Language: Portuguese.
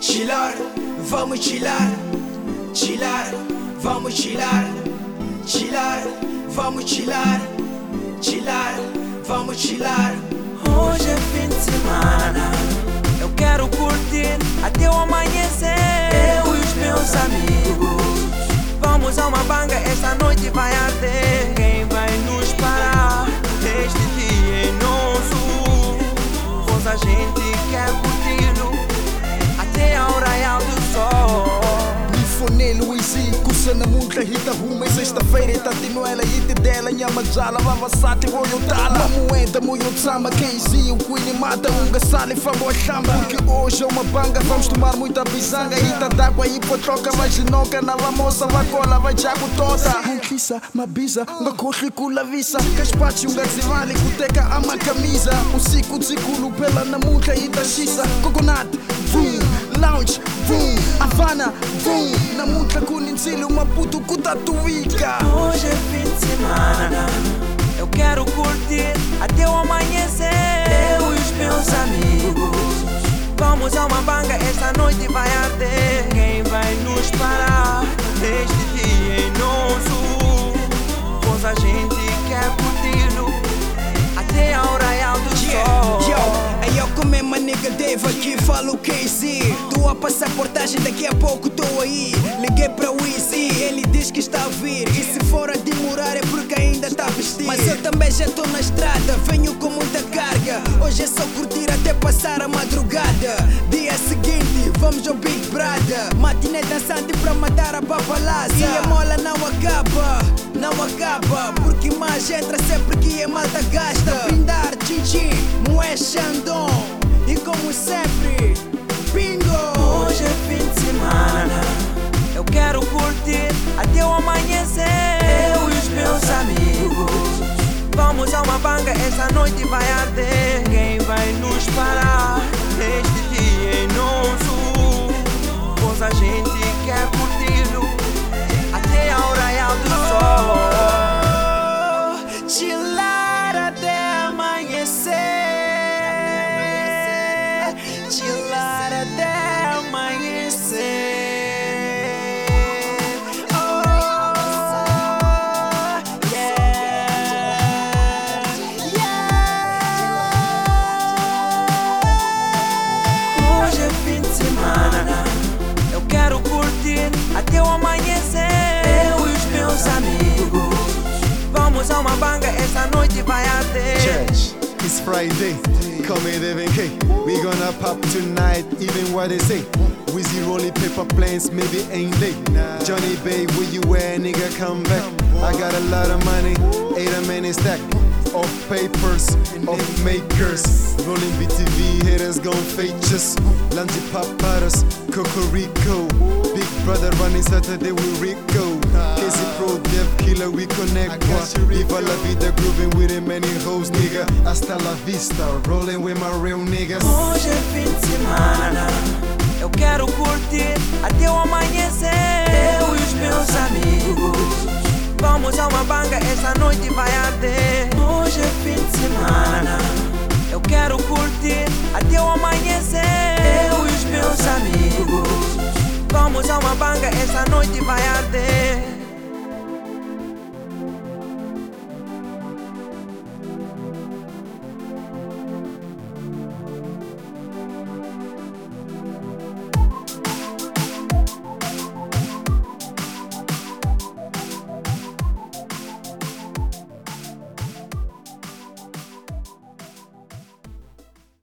chilar, vamos chilar, chilar, vamos chilar, chilar, vamos chilar, chilar, vamos chilar. Hoje é fim de semana, eu quero curtir até o amanhecer. Eu e os meus amigos, vamos a uma banga, esta noite vai arder. Izi kusana multa hita rume sexta-feira itatinuela ite dela nyamajala vavasati voyotala mamoeda moyotsama keizi o quini mata unga sale fambo a chamba. Porque hoje é uma banga vamos tomar muita bisanga. Hita d'água e potroca vai ginoca na vamoça vai cola vai jago toda Ankisa mabisa nga kohle kula visa. Kaspachi unga zivali kuteka ama camisa. Usiku tsikulu pela na multa itashisa coconut boom lounge boom Havana boom na multa kuninzile umaputo kutatuika Hoje é fim de semana, eu quero curtir até o amanhecer. Eu e os meus amigos, vamos a uma banga, esta noite vai arder. Quem vai nos parar? Este dia é nosso, pois a gente quer curti-lo até ao raiar do sol. Yo, é eu com mesma nigga Dave aqui falo KZ Tua passaportagem daqui a pouco que está a vir. E se for a demorar é porque ainda está a vestir. Mas eu também já tô na estrada, venho com muita carga. Hoje é só curtir até passar a madrugada. Dia seguinte, vamos ao Big Brother. Matiné dançante para matar a papalasa E a mola não acaba, não acaba. Porque mais entra sempre que a malta gasta. Brindar, tchim-tchim, moé Xandão E como sempre, vamos a uma banga, esta noite vai arder. Quem vai nos parar? A uma banga, esta noite vai arder. Church, it's Friday. Come in, Devin K. We gonna pop tonight, even what they say. Wizzy rolling paper planes, maybe ain't they? Johnny Bay, where you at, nigga? Come back. I got a lot of money, eight a minute stack. Of papers, of makers. Rolling BTV, haters gon' us. Lanji Paparas, Cocorico. Big brother running Saturday with Rico. Easy pro, dev killer, we connect one. Viva la vida, grooving with it, many hoes, nigga. Hasta la vista, rolling with my real niggas. Hoje é fim de semana, eu quero curtir até o amanhecer. Eu e os meus amigos. Vamos a uma banga, essa noite vai arder. Hoje é fim de semana. Eu quero curtir até o amanhecer. Eu e os meus amigos. Vamos a uma banga, essa noite vai arder.